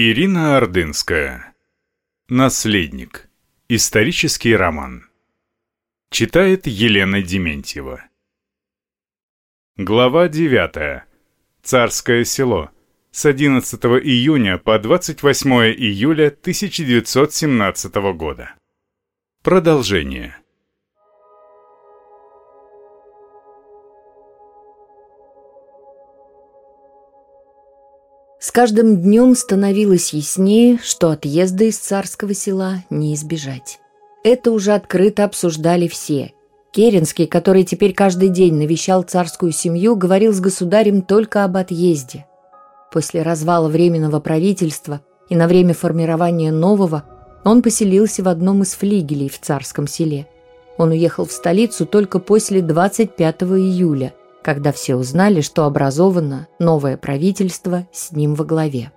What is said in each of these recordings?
Ирина Ордынская. Наследник. Исторический роман. Читает Елена Дементьева. Глава 9. Царское село. С 11 июня по 28 июля 1917 года. Продолжение. С каждым днем становилось яснее, что отъезда из царского села не избежать. Это уже открыто обсуждали все. Керенский, который теперь каждый день навещал царскую семью, говорил с государем только об отъезде. После развала Временного правительства и на время формирования нового он поселился в одном из флигелей в царском селе. Он уехал в столицу только после 25 июля, когда все узнали, что образовано новое правительство с ним во главе.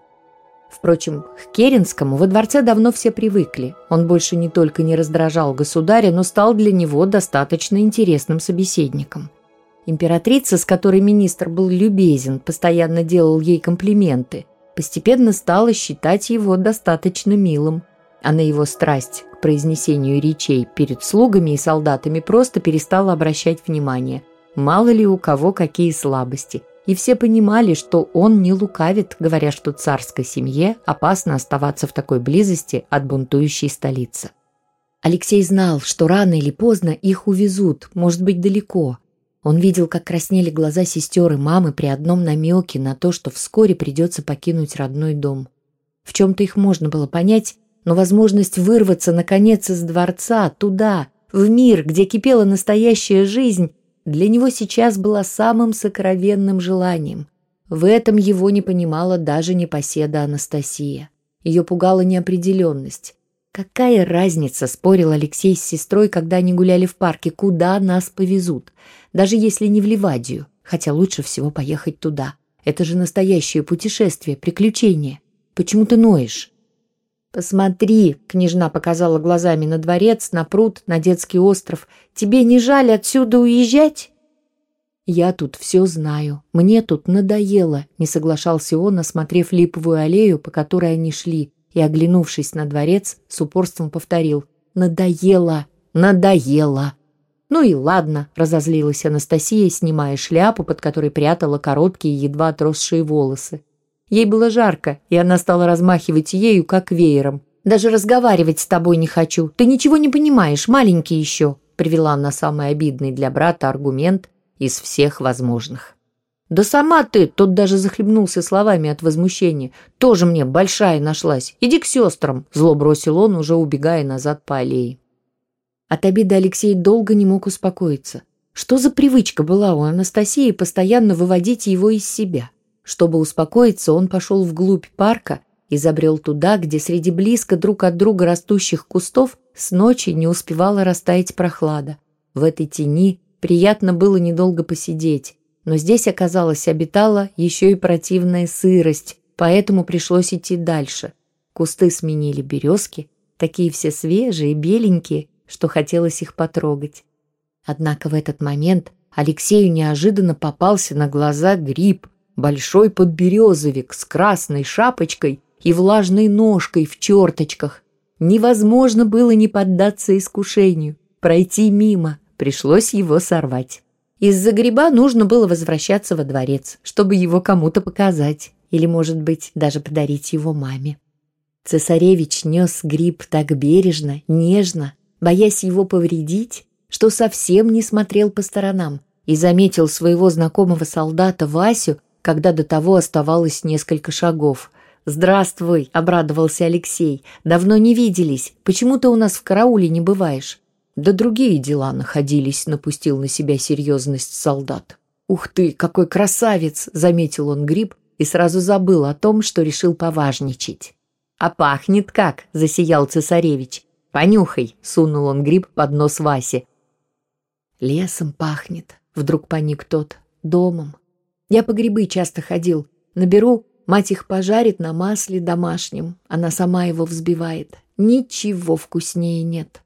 Впрочем, к Керенскому во дворце давно все привыкли. Он больше не только не раздражал государя, но стал для него достаточно интересным собеседником. Императрица, с которой министр был любезен, постоянно делал ей комплименты, постепенно стала считать его достаточно милым, а на его страсть к произнесению речей перед слугами и солдатами просто перестала обращать внимание, Мало ли у кого какие слабости. И все понимали, что он не лукавит, говоря, что царской семье опасно оставаться в такой близости от бунтующей столицы. Алексей знал, что рано или поздно их увезут, может быть, далеко. Он видел, как краснели глаза сестер и мамы при одном намеке на то, что вскоре придется покинуть родной дом. В чем-то их можно было понять, но возможность вырваться, наконец, из дворца, туда, в мир, где кипела настоящая жизнь, для него сейчас была самым сокровенным желанием. В этом его не понимала даже непоседа Анастасия. Ее пугала неопределенность. Какая разница, спорил Алексей с сестрой, когда они гуляли в парке, куда нас повезут, даже если не в Ливадию, хотя лучше всего поехать туда. Это же настоящее путешествие, приключение. Почему ты ноешь? «Посмотри», — княжна показала глазами на дворец, на пруд, на детский остров. «Тебе не жаль отсюда уезжать?» «Я тут все знаю. Мне тут надоело», — не соглашался он, осмотрев липовую аллею, по которой они шли, и, оглянувшись на дворец, с упорством повторил. «Надоело! Надоело!» «Ну и ладно», — разозлилась Анастасия, снимая шляпу, под которой прятала короткие, едва отросшие волосы. Ей было жарко, и она стала размахивать ею, как веером. «Даже разговаривать с тобой не хочу. Ты ничего не понимаешь, маленький еще», привела она самый обидный для брата аргумент из всех возможных. «Да сама ты!» — тот даже захлебнулся словами от возмущения. «Тоже мне большая нашлась. Иди к сестрам!» — зло бросил он, уже убегая назад по аллее. От обиды Алексей долго не мог успокоиться. Что за привычка была у Анастасии постоянно выводить его из себя? Чтобы успокоиться, он пошел вглубь парка и забрел туда, где среди близко друг от друга растущих кустов с ночи не успевала растаять прохлада. В этой тени приятно было недолго посидеть, но здесь, оказалось, обитала еще и противная сырость, поэтому пришлось идти дальше. Кусты сменили березки, такие все свежие, беленькие, что хотелось их потрогать. Однако в этот момент Алексею неожиданно попался на глаза гриб, большой подберезовик с красной шапочкой и влажной ножкой в черточках. Невозможно было не поддаться искушению, пройти мимо, пришлось его сорвать. Из-за гриба нужно было возвращаться во дворец, чтобы его кому-то показать, или, может быть, даже подарить его маме. Цесаревич нес гриб так бережно, нежно, боясь его повредить, что совсем не смотрел по сторонам и заметил своего знакомого солдата Васю, когда до того оставалось несколько шагов. «Здравствуй!» — обрадовался Алексей. «Давно не виделись. Почему ты у нас в карауле не бываешь?» «Да другие дела находились», — напустил на себя серьезность солдат. «Ух ты, какой красавец!» — заметил он гриб и сразу забыл о том, что решил поважничать. «А пахнет как!» — засиял цесаревич. «Понюхай!» — сунул он гриб под нос Васе. «Лесом пахнет», — вдруг паник тот. «Домом. Я по грибы часто ходил. Наберу, мать их пожарит на масле домашнем. Она сама его взбивает. Ничего вкуснее нет.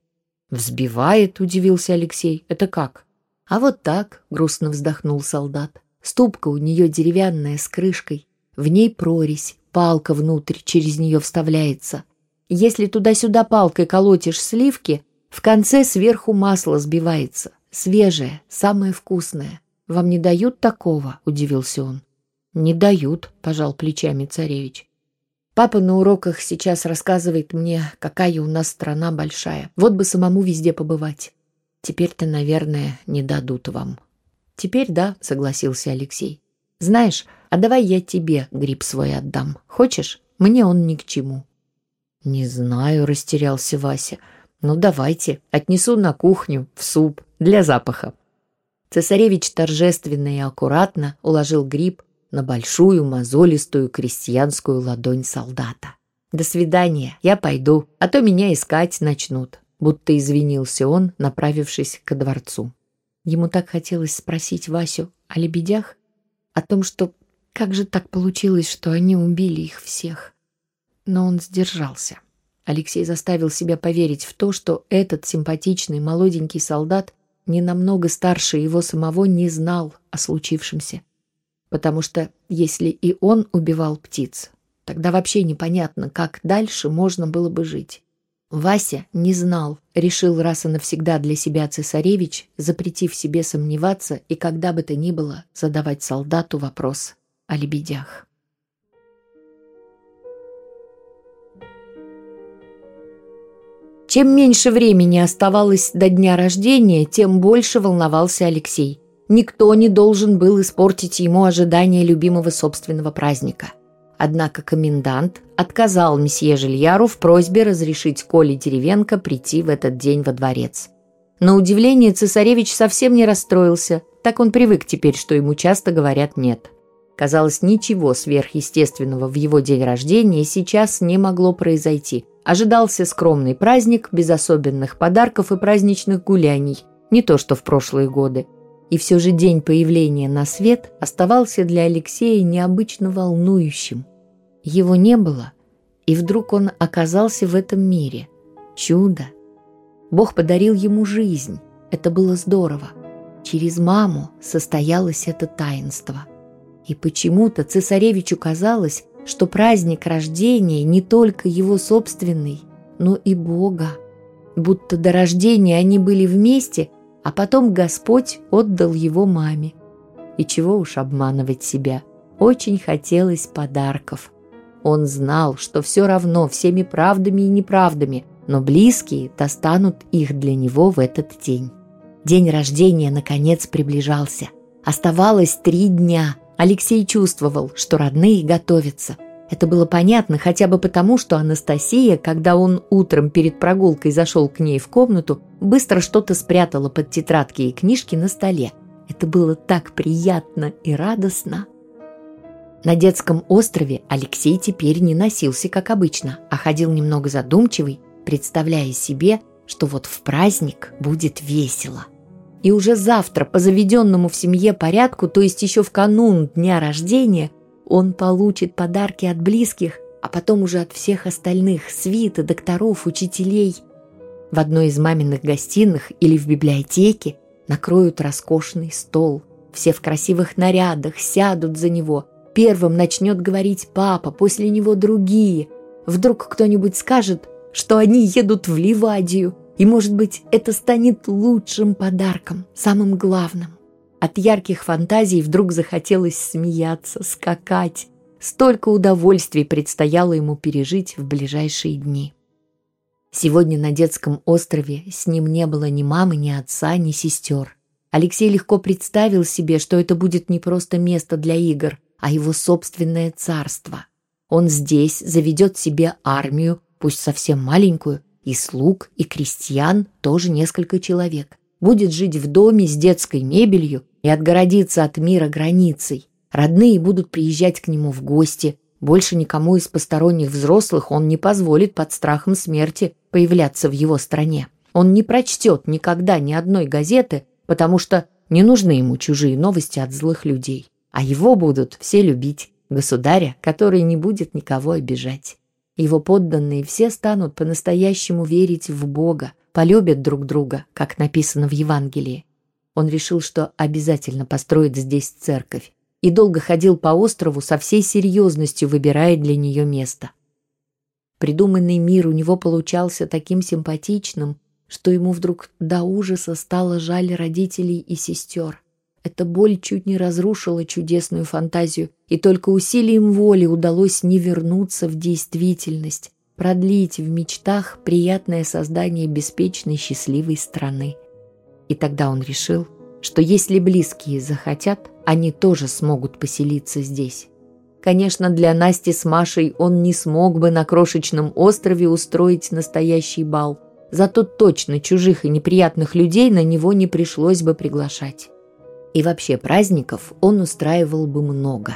«Взбивает?» — удивился Алексей. «Это как?» «А вот так», — грустно вздохнул солдат. «Ступка у нее деревянная с крышкой. В ней прорезь. палка внутрь через нее вставляется. Если туда-сюда палкой колотишь сливки, в конце сверху масло сбивается. Свежее, самое вкусное. Вам не дают такого?» – удивился он. «Не дают», – пожал плечами царевич. «Папа на уроках сейчас рассказывает мне, какая у нас страна большая. Вот бы самому везде побывать. Теперь-то, наверное, не дадут вам». «Теперь да», — согласился Алексей. «Знаешь, а давай я тебе гриб свой отдам. Хочешь? Мне он ни к чему». «Не знаю», — растерялся Вася. «Ну, давайте, отнесу на кухню, в суп, для запаха». Цесаревич торжественно и аккуратно уложил гриб на большую мозолистую крестьянскую ладонь солдата. «До свидания, я пойду, а то меня искать начнут», будто извинился он, направившись к дворцу. Ему так хотелось спросить Васю о лебедях, о том, что как же так получилось, что они убили их всех. Но он сдержался. Алексей заставил себя поверить в то, что этот симпатичный молоденький солдат не намного старше его самого не знал о случившемся. Потому что если и он убивал птиц, тогда вообще непонятно, как дальше можно было бы жить. Вася не знал, решил раз и навсегда для себя цесаревич, запретив себе сомневаться и когда бы то ни было задавать солдату вопрос о лебедях. Чем меньше времени оставалось до дня рождения, тем больше волновался Алексей. Никто не должен был испортить ему ожидание любимого собственного праздника – Однако комендант отказал месье Жильяру в просьбе разрешить Коле Деревенко прийти в этот день во дворец. На удивление цесаревич совсем не расстроился, так он привык теперь, что ему часто говорят «нет». Казалось, ничего сверхъестественного в его день рождения сейчас не могло произойти. Ожидался скромный праздник, без особенных подарков и праздничных гуляний, не то что в прошлые годы. И все же день появления на свет оставался для Алексея необычно волнующим. Его не было, и вдруг он оказался в этом мире. Чудо! Бог подарил ему жизнь. Это было здорово. Через маму состоялось это таинство. И почему-то цесаревичу казалось, что праздник рождения не только его собственный, но и Бога. Будто до рождения они были вместе а потом Господь отдал его маме. И чего уж обманывать себя, очень хотелось подарков. Он знал, что все равно всеми правдами и неправдами, но близкие достанут их для него в этот день. День рождения, наконец, приближался. Оставалось три дня. Алексей чувствовал, что родные готовятся. Это было понятно хотя бы потому, что Анастасия, когда он утром перед прогулкой зашел к ней в комнату, быстро что-то спрятала под тетрадки и книжки на столе. Это было так приятно и радостно. На детском острове Алексей теперь не носился, как обычно, а ходил немного задумчивый, представляя себе, что вот в праздник будет весело. И уже завтра по заведенному в семье порядку, то есть еще в канун дня рождения, он получит подарки от близких, а потом уже от всех остальных, свита, докторов, учителей. В одной из маминых гостиных или в библиотеке накроют роскошный стол. Все в красивых нарядах сядут за него. Первым начнет говорить папа, после него другие. Вдруг кто-нибудь скажет, что они едут в Ливадию, и, может быть, это станет лучшим подарком, самым главным. От ярких фантазий вдруг захотелось смеяться, скакать. Столько удовольствий предстояло ему пережить в ближайшие дни. Сегодня на детском острове с ним не было ни мамы, ни отца, ни сестер. Алексей легко представил себе, что это будет не просто место для игр, а его собственное царство. Он здесь заведет себе армию, пусть совсем маленькую, и слуг, и крестьян, тоже несколько человек будет жить в доме с детской мебелью и отгородиться от мира границей. Родные будут приезжать к нему в гости. Больше никому из посторонних взрослых он не позволит под страхом смерти появляться в его стране. Он не прочтет никогда ни одной газеты, потому что не нужны ему чужие новости от злых людей. А его будут все любить, государя, который не будет никого обижать. Его подданные все станут по-настоящему верить в Бога, полюбят друг друга, как написано в Евангелии. Он решил, что обязательно построит здесь церковь. и долго ходил по острову со всей серьезностью, выбирая для нее место. Придуманный мир у него получался таким симпатичным, что ему вдруг до ужаса стало жаль родителей и сестер. Эта боль чуть не разрушила чудесную фантазию, и только усилием воли удалось не вернуться в действительность, продлить в мечтах приятное создание беспечной счастливой страны. И тогда он решил, что если близкие захотят, они тоже смогут поселиться здесь. Конечно, для Насти с Машей он не смог бы на крошечном острове устроить настоящий бал, зато точно чужих и неприятных людей на него не пришлось бы приглашать. И вообще праздников он устраивал бы много.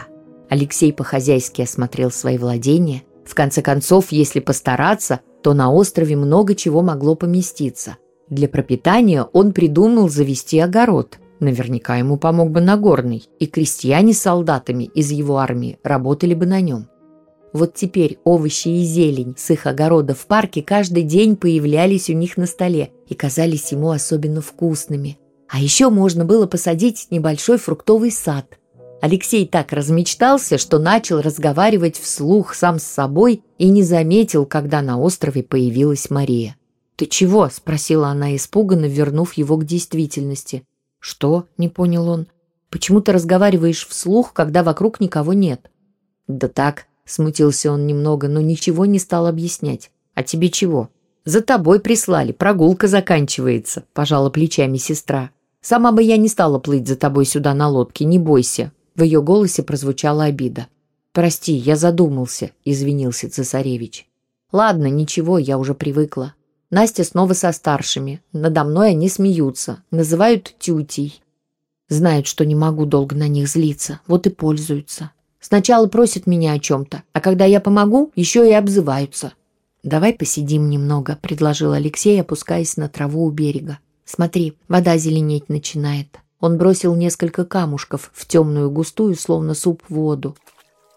Алексей по-хозяйски осмотрел свои владения. В конце концов, если постараться, то на острове много чего могло поместиться. Для пропитания он придумал завести огород. Наверняка ему помог бы Нагорный, и крестьяне с солдатами из его армии работали бы на нем. Вот теперь овощи и зелень с их огорода в парке каждый день появлялись у них на столе и казались ему особенно вкусными – а еще можно было посадить небольшой фруктовый сад. Алексей так размечтался, что начал разговаривать вслух сам с собой и не заметил, когда на острове появилась Мария. «Ты чего?» – спросила она испуганно, вернув его к действительности. «Что?» – не понял он. «Почему ты разговариваешь вслух, когда вокруг никого нет?» «Да так», – смутился он немного, но ничего не стал объяснять. «А тебе чего?» «За тобой прислали, прогулка заканчивается», – пожала плечами сестра. Сама бы я не стала плыть за тобой сюда на лодке, не бойся». В ее голосе прозвучала обида. «Прости, я задумался», — извинился цесаревич. «Ладно, ничего, я уже привыкла. Настя снова со старшими. Надо мной они смеются, называют тютей. Знают, что не могу долго на них злиться, вот и пользуются. Сначала просят меня о чем-то, а когда я помогу, еще и обзываются». «Давай посидим немного», — предложил Алексей, опускаясь на траву у берега. Смотри, вода зеленеть начинает. Он бросил несколько камушков в темную густую, словно суп, воду.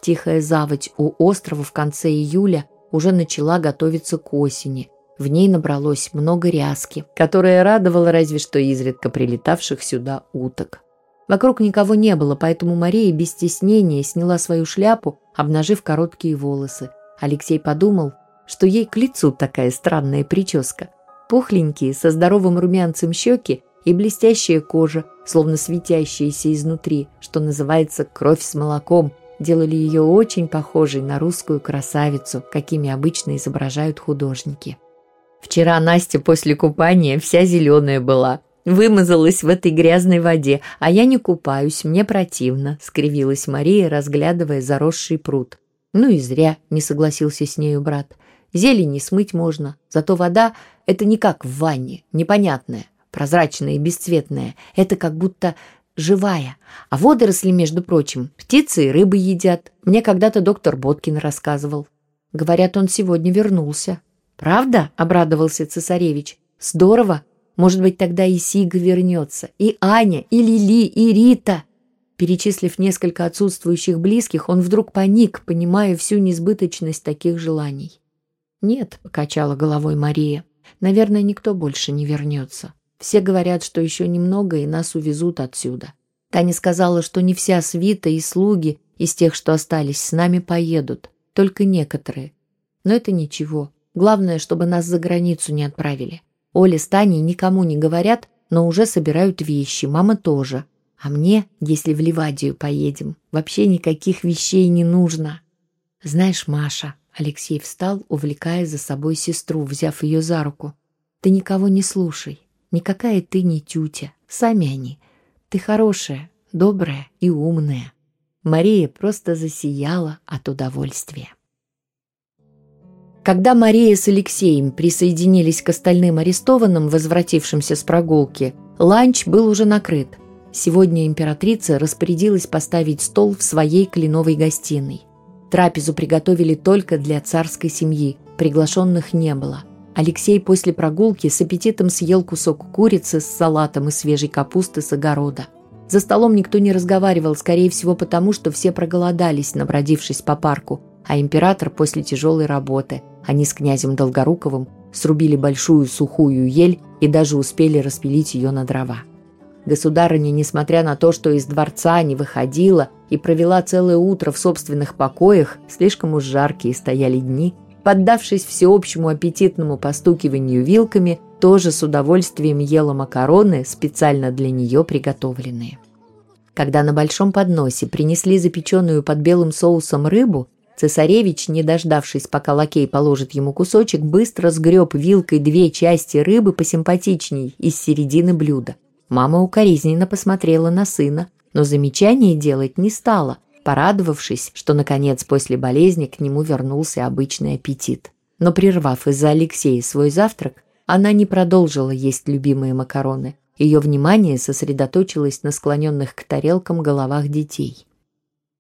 Тихая заводь у острова в конце июля уже начала готовиться к осени. В ней набралось много ряски, которая радовала разве что изредка прилетавших сюда уток. Вокруг никого не было, поэтому Мария без стеснения сняла свою шляпу, обнажив короткие волосы. Алексей подумал, что ей к лицу такая странная прическа – Пухленькие, со здоровым румянцем щеки и блестящая кожа, словно светящаяся изнутри, что называется «кровь с молоком», делали ее очень похожей на русскую красавицу, какими обычно изображают художники. Вчера Настя после купания вся зеленая была, вымазалась в этой грязной воде, а я не купаюсь, мне противно», — скривилась Мария, разглядывая заросший пруд. «Ну и зря», — не согласился с нею брат. Зелень не смыть можно, зато вода — это не как в ванне, непонятная, прозрачная и бесцветная. Это как будто живая. А водоросли, между прочим, птицы и рыбы едят. Мне когда-то доктор Боткин рассказывал. Говорят, он сегодня вернулся. «Правда?» — обрадовался цесаревич. «Здорово! Может быть, тогда и Сига вернется, и Аня, и Лили, и Рита!» Перечислив несколько отсутствующих близких, он вдруг паник, понимая всю несбыточность таких желаний. «Нет», — покачала головой Мария, — «наверное, никто больше не вернется. Все говорят, что еще немного, и нас увезут отсюда. Таня сказала, что не вся свита и слуги из тех, что остались, с нами поедут, только некоторые. Но это ничего. Главное, чтобы нас за границу не отправили. Оля с Таней никому не говорят, но уже собирают вещи, мама тоже. А мне, если в Ливадию поедем, вообще никаких вещей не нужно. Знаешь, Маша, Алексей встал, увлекая за собой сестру, взяв ее за руку. «Ты никого не слушай. Никакая ты не тютя. Сами они. Ты хорошая, добрая и умная». Мария просто засияла от удовольствия. Когда Мария с Алексеем присоединились к остальным арестованным, возвратившимся с прогулки, ланч был уже накрыт. Сегодня императрица распорядилась поставить стол в своей кленовой гостиной. Трапезу приготовили только для царской семьи, приглашенных не было. Алексей после прогулки с аппетитом съел кусок курицы с салатом и свежей капусты с огорода. За столом никто не разговаривал, скорее всего потому, что все проголодались, набродившись по парку, а император после тяжелой работы. Они с князем Долгоруковым срубили большую сухую ель и даже успели распилить ее на дрова. Государыня, несмотря на то, что из дворца не выходила и провела целое утро в собственных покоях, слишком уж жаркие стояли дни, поддавшись всеобщему аппетитному постукиванию вилками, тоже с удовольствием ела макароны, специально для нее приготовленные. Когда на большом подносе принесли запеченную под белым соусом рыбу, цесаревич, не дождавшись, пока лакей положит ему кусочек, быстро сгреб вилкой две части рыбы посимпатичней из середины блюда. Мама укоризненно посмотрела на сына, но замечаний делать не стала, порадовавшись, что, наконец, после болезни к нему вернулся обычный аппетит. Но прервав из-за Алексея свой завтрак, она не продолжила есть любимые макароны. Ее внимание сосредоточилось на склоненных к тарелкам головах детей.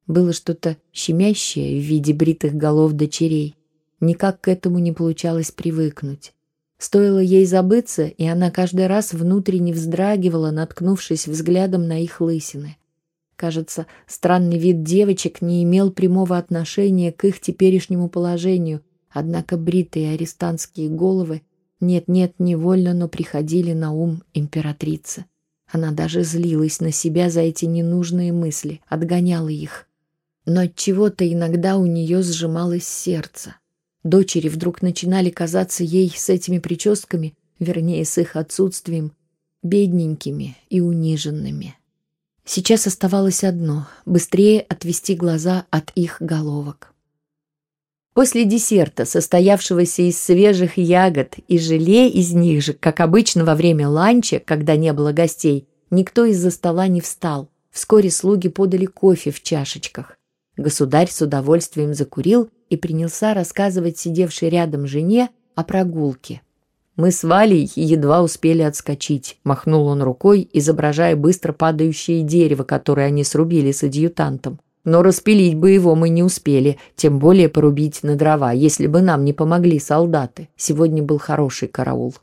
Было что-то щемящее в виде бритых голов дочерей. Никак к этому не получалось привыкнуть. Стоило ей забыться, и она каждый раз внутренне вздрагивала, наткнувшись взглядом на их лысины. Кажется, странный вид девочек не имел прямого отношения к их теперешнему положению, однако бритые арестантские головы нет-нет, невольно, но приходили на ум императрицы. Она даже злилась на себя за эти ненужные мысли, отгоняла их. Но от чего-то иногда у нее сжималось сердце. Дочери вдруг начинали казаться ей с этими прическами, вернее, с их отсутствием, бедненькими и униженными. Сейчас оставалось одно — быстрее отвести глаза от их головок. После десерта, состоявшегося из свежих ягод и желе из них же, как обычно во время ланча, когда не было гостей, никто из-за стола не встал. Вскоре слуги подали кофе в чашечках. Государь с удовольствием закурил и принялся рассказывать сидевшей рядом жене о прогулке. «Мы с Валей едва успели отскочить», — махнул он рукой, изображая быстро падающее дерево, которое они срубили с адъютантом. «Но распилить бы его мы не успели, тем более порубить на дрова, если бы нам не помогли солдаты. Сегодня был хороший караул».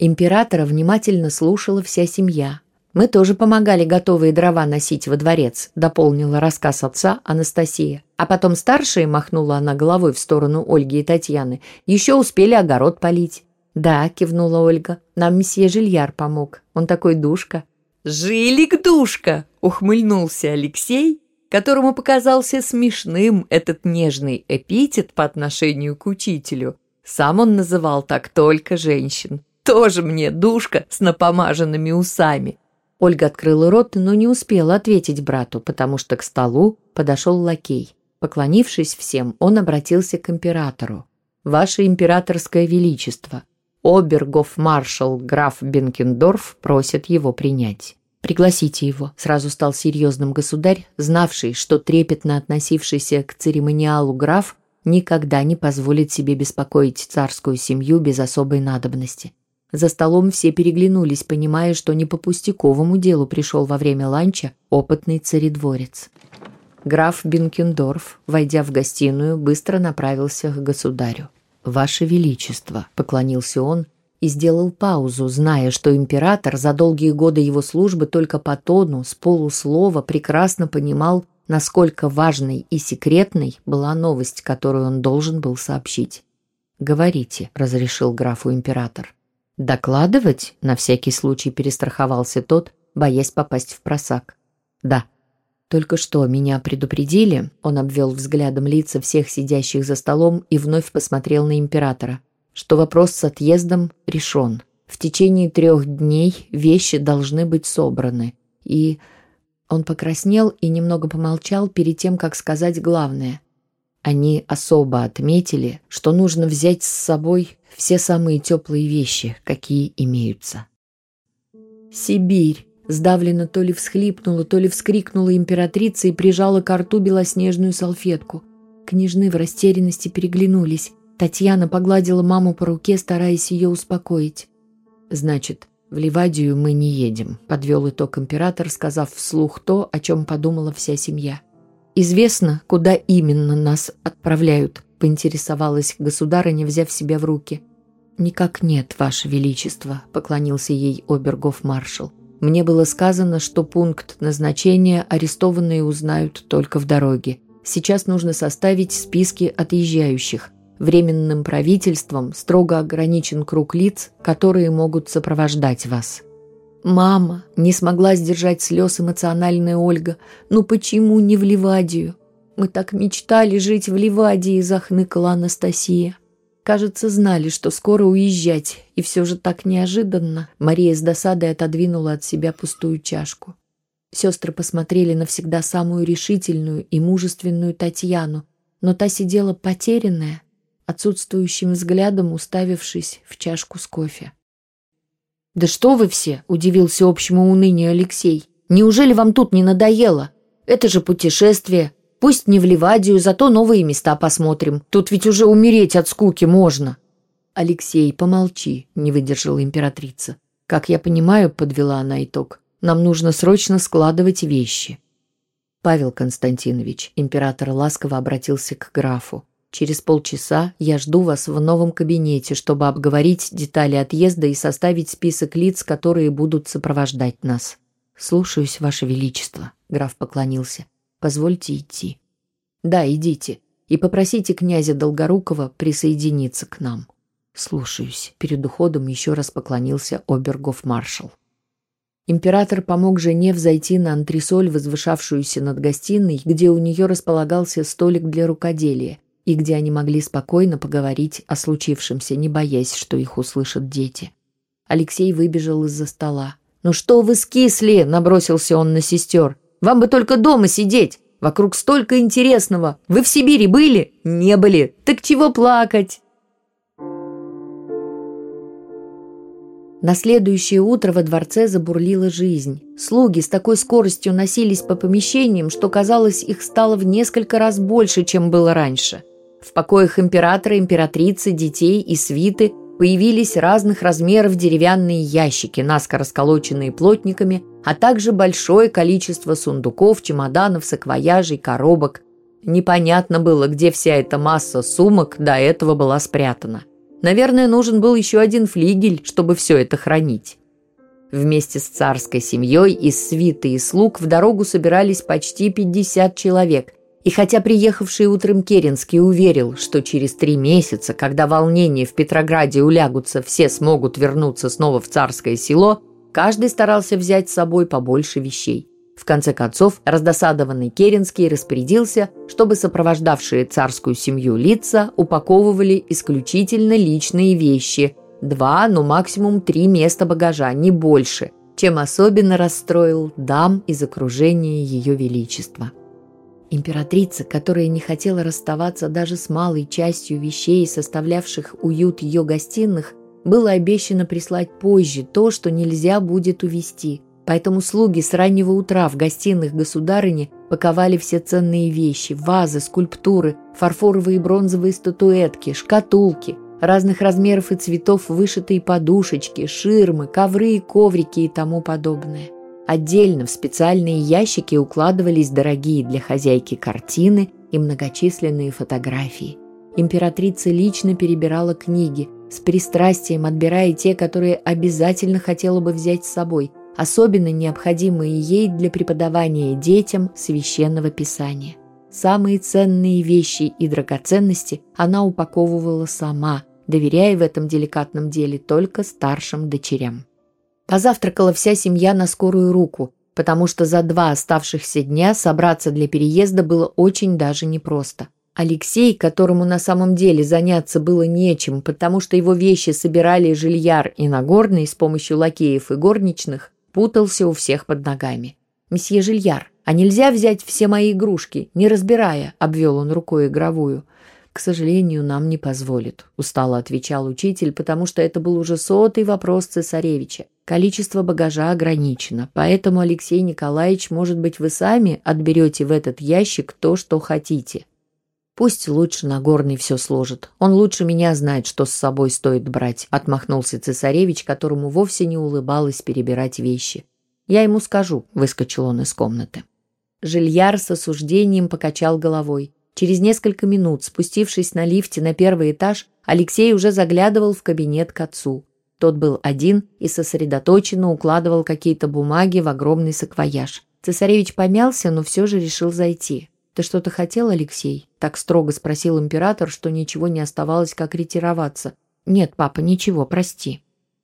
Императора внимательно слушала вся семья, мы тоже помогали готовые дрова носить во дворец», — дополнила рассказ отца Анастасия. А потом старшие, махнула она головой в сторону Ольги и Татьяны, еще успели огород полить. «Да», — кивнула Ольга, — «нам месье Жильяр помог. Он такой душка». «Жилик-душка!» — ухмыльнулся Алексей, которому показался смешным этот нежный эпитет по отношению к учителю. Сам он называл так только женщин. «Тоже мне душка с напомаженными усами». Ольга открыла рот, но не успела ответить брату, потому что к столу подошел лакей. Поклонившись всем, он обратился к императору. «Ваше императорское величество, обергоф-маршал граф Бенкендорф просит его принять». «Пригласите его», — сразу стал серьезным государь, знавший, что трепетно относившийся к церемониалу граф никогда не позволит себе беспокоить царскую семью без особой надобности. За столом все переглянулись, понимая, что не по пустяковому делу пришел во время ланча опытный царедворец. Граф Бенкендорф, войдя в гостиную, быстро направился к государю. «Ваше Величество», — поклонился он и сделал паузу, зная, что император за долгие годы его службы только по тону, с полуслова прекрасно понимал, насколько важной и секретной была новость, которую он должен был сообщить. «Говорите», — разрешил графу император. «Докладывать?» — на всякий случай перестраховался тот, боясь попасть в просак. «Да». «Только что меня предупредили», — он обвел взглядом лица всех сидящих за столом и вновь посмотрел на императора, что вопрос с отъездом решен. В течение трех дней вещи должны быть собраны. И он покраснел и немного помолчал перед тем, как сказать главное. Они особо отметили, что нужно взять с собой все самые теплые вещи, какие имеются. Сибирь. Сдавленно то ли всхлипнула, то ли вскрикнула императрица и прижала к рту белоснежную салфетку. Княжны в растерянности переглянулись. Татьяна погладила маму по руке, стараясь ее успокоить. «Значит, в Ливадию мы не едем», — подвел итог император, сказав вслух то, о чем подумала вся семья. «Известно, куда именно нас отправляют», — поинтересовалась государыня, взяв себя в руки. «Никак нет, Ваше Величество», — поклонился ей обергов-маршал. «Мне было сказано, что пункт назначения арестованные узнают только в дороге. Сейчас нужно составить списки отъезжающих. Временным правительством строго ограничен круг лиц, которые могут сопровождать вас». «Мама!» — не смогла сдержать слез эмоциональная Ольга. «Ну почему не в Ливадию?» «Мы так мечтали жить в Ливадии!» — захныкала Анастасия. Кажется, знали, что скоро уезжать, и все же так неожиданно Мария с досадой отодвинула от себя пустую чашку. Сестры посмотрели на всегда самую решительную и мужественную Татьяну, но та сидела потерянная, отсутствующим взглядом уставившись в чашку с кофе. «Да что вы все!» – удивился общему унынию Алексей. «Неужели вам тут не надоело? Это же путешествие. Пусть не в Ливадию, зато новые места посмотрим. Тут ведь уже умереть от скуки можно». «Алексей, помолчи», – не выдержала императрица. «Как я понимаю», – подвела она итог, – «нам нужно срочно складывать вещи». «Павел Константинович», – император ласково обратился к графу, Через полчаса я жду вас в новом кабинете, чтобы обговорить детали отъезда и составить список лиц, которые будут сопровождать нас. Слушаюсь, Ваше Величество, граф поклонился. Позвольте идти. Да, идите. И попросите князя Долгорукова присоединиться к нам. Слушаюсь. Перед уходом еще раз поклонился обергов-маршал. Император помог жене взойти на антресоль, возвышавшуюся над гостиной, где у нее располагался столик для рукоделия, и где они могли спокойно поговорить о случившемся, не боясь, что их услышат дети. Алексей выбежал из-за стола. «Ну что вы скисли?» – набросился он на сестер. «Вам бы только дома сидеть! Вокруг столько интересного! Вы в Сибири были? Не были! Так чего плакать?» На следующее утро во дворце забурлила жизнь. Слуги с такой скоростью носились по помещениям, что казалось, их стало в несколько раз больше, чем было раньше – в покоях императора, императрицы, детей и свиты появились разных размеров деревянные ящики, наскоро сколоченные плотниками, а также большое количество сундуков, чемоданов, саквояжей, коробок. Непонятно было, где вся эта масса сумок до этого была спрятана. Наверное, нужен был еще один флигель, чтобы все это хранить. Вместе с царской семьей из свиты и слуг в дорогу собирались почти 50 человек, и хотя приехавший утром Керенский уверил, что через три месяца, когда волнения в Петрограде улягутся, все смогут вернуться снова в царское село, каждый старался взять с собой побольше вещей. В конце концов, раздосадованный Керенский распорядился, чтобы сопровождавшие царскую семью лица упаковывали исключительно личные вещи – два, ну максимум три места багажа, не больше, чем особенно расстроил дам из окружения Ее Величества. Императрица, которая не хотела расставаться даже с малой частью вещей, составлявших уют ее гостиных, было обещано прислать позже то, что нельзя будет увезти. Поэтому слуги с раннего утра в гостиных государыни паковали все ценные вещи, вазы, скульптуры, фарфоровые и бронзовые статуэтки, шкатулки, разных размеров и цветов вышитые подушечки, ширмы, ковры и коврики и тому подобное. Отдельно в специальные ящики укладывались дорогие для хозяйки картины и многочисленные фотографии. Императрица лично перебирала книги, с пристрастием отбирая те, которые обязательно хотела бы взять с собой, особенно необходимые ей для преподавания детям священного писания. Самые ценные вещи и драгоценности она упаковывала сама, доверяя в этом деликатном деле только старшим дочерям. Позавтракала вся семья на скорую руку, потому что за два оставшихся дня собраться для переезда было очень даже непросто. Алексей, которому на самом деле заняться было нечем, потому что его вещи собирали Жильяр и Нагорный с помощью лакеев и горничных, путался у всех под ногами. «Месье Жильяр, а нельзя взять все мои игрушки, не разбирая?» – обвел он рукой игровую – «К сожалению, нам не позволит», – устало отвечал учитель, потому что это был уже сотый вопрос цесаревича. Количество багажа ограничено, поэтому, Алексей Николаевич, может быть, вы сами отберете в этот ящик то, что хотите. Пусть лучше Нагорный все сложит. Он лучше меня знает, что с собой стоит брать, отмахнулся цесаревич, которому вовсе не улыбалось перебирать вещи. Я ему скажу, выскочил он из комнаты. Жильяр с осуждением покачал головой. Через несколько минут, спустившись на лифте на первый этаж, Алексей уже заглядывал в кабинет к отцу. Тот был один и сосредоточенно укладывал какие-то бумаги в огромный саквояж. Цесаревич помялся, но все же решил зайти. «Ты что-то хотел, Алексей?» Так строго спросил император, что ничего не оставалось, как ретироваться. «Нет, папа, ничего, прости».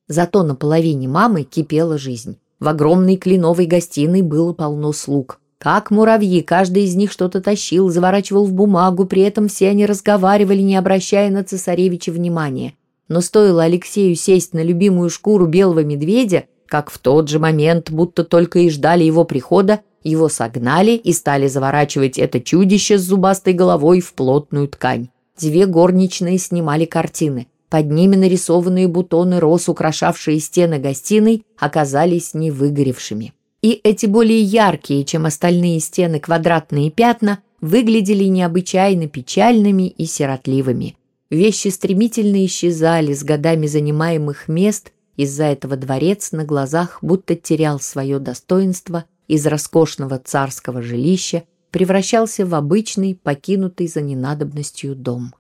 Зато на половине мамы кипела жизнь. В огромной кленовой гостиной было полно слуг. Как муравьи, каждый из них что-то тащил, заворачивал в бумагу, при этом все они разговаривали, не обращая на цесаревича внимания. Но стоило Алексею сесть на любимую шкуру белого медведя, как в тот же момент, будто только и ждали его прихода, его согнали и стали заворачивать это чудище с зубастой головой в плотную ткань. Две горничные снимали картины. Под ними нарисованные бутоны роз, украшавшие стены гостиной, оказались невыгоревшими. И эти более яркие, чем остальные стены квадратные пятна, выглядели необычайно печальными и сиротливыми. Вещи стремительно исчезали с годами занимаемых мест, из-за этого дворец на глазах будто терял свое достоинство, из роскошного царского жилища превращался в обычный, покинутый за ненадобностью дом.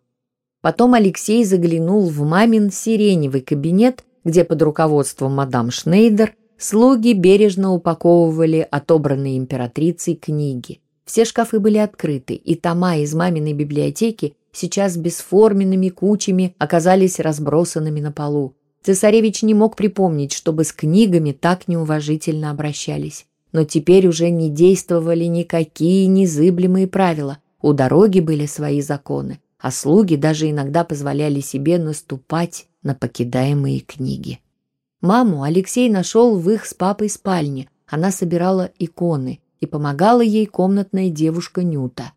Потом Алексей заглянул в мамин сиреневый кабинет, где под руководством мадам Шнейдер слуги бережно упаковывали отобранные императрицей книги. Все шкафы были открыты, и тома из маминой библиотеки сейчас бесформенными кучами оказались разбросанными на полу. Цесаревич не мог припомнить, чтобы с книгами так неуважительно обращались. Но теперь уже не действовали никакие незыблемые правила. У дороги были свои законы а слуги даже иногда позволяли себе наступать на покидаемые книги. Маму Алексей нашел в их с папой спальне. Она собирала иконы, и помогала ей комнатная девушка Нюта.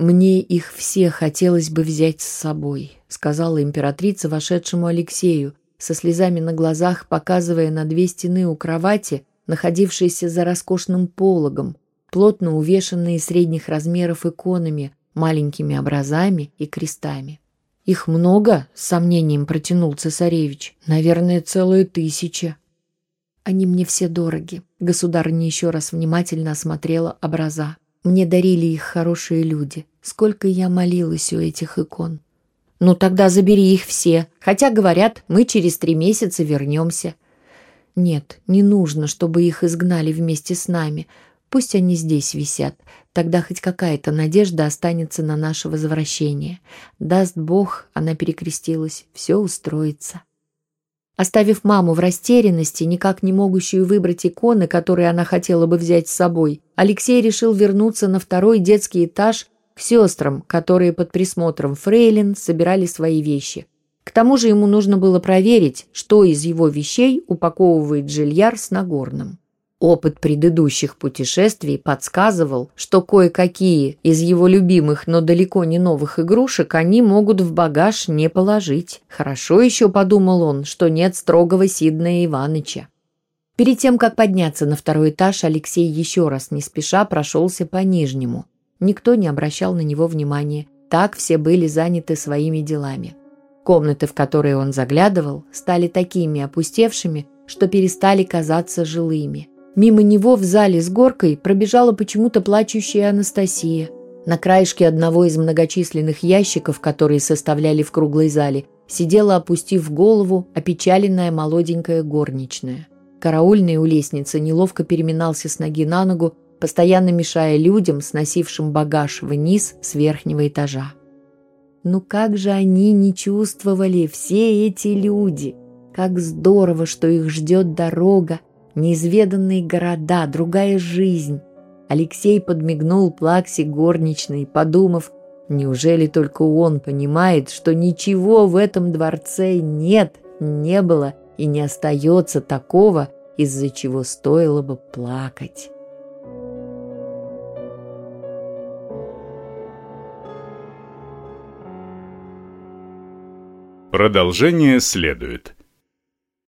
«Мне их все хотелось бы взять с собой», — сказала императрица вошедшему Алексею, со слезами на глазах показывая на две стены у кровати, находившиеся за роскошным пологом, плотно увешанные средних размеров иконами, маленькими образами и крестами. «Их много?» — с сомнением протянул цесаревич. «Наверное, целая тысяча». «Они мне все дороги», — государыня еще раз внимательно осмотрела образа. «Мне дарили их хорошие люди. Сколько я молилась у этих икон». «Ну тогда забери их все. Хотя, говорят, мы через три месяца вернемся». «Нет, не нужно, чтобы их изгнали вместе с нами. Пусть они здесь висят. Тогда хоть какая-то надежда останется на наше возвращение. Даст Бог, она перекрестилась, все устроится. Оставив маму в растерянности, никак не могущую выбрать иконы, которые она хотела бы взять с собой, Алексей решил вернуться на второй детский этаж к сестрам, которые под присмотром Фрейлин собирали свои вещи. К тому же ему нужно было проверить, что из его вещей упаковывает Жильяр с Нагорным. Опыт предыдущих путешествий подсказывал, что кое-какие из его любимых, но далеко не новых игрушек они могут в багаж не положить. Хорошо еще, подумал он, что нет строгого Сиднея Иваныча. Перед тем, как подняться на второй этаж, Алексей еще раз не спеша прошелся по нижнему. Никто не обращал на него внимания. Так все были заняты своими делами. Комнаты, в которые он заглядывал, стали такими опустевшими, что перестали казаться жилыми. Мимо него в зале с горкой пробежала почему-то плачущая Анастасия. На краешке одного из многочисленных ящиков, которые составляли в круглой зале, сидела, опустив голову, опечаленная молоденькая горничная. Караульный у лестницы неловко переминался с ноги на ногу, постоянно мешая людям, сносившим багаж вниз с верхнего этажа. Ну как же они не чувствовали, все эти люди! Как здорово, что их ждет дорога, неизведанные города, другая жизнь. Алексей подмигнул Плаксе горничной, подумав, неужели только он понимает, что ничего в этом дворце нет, не было и не остается такого, из-за чего стоило бы плакать. Продолжение следует.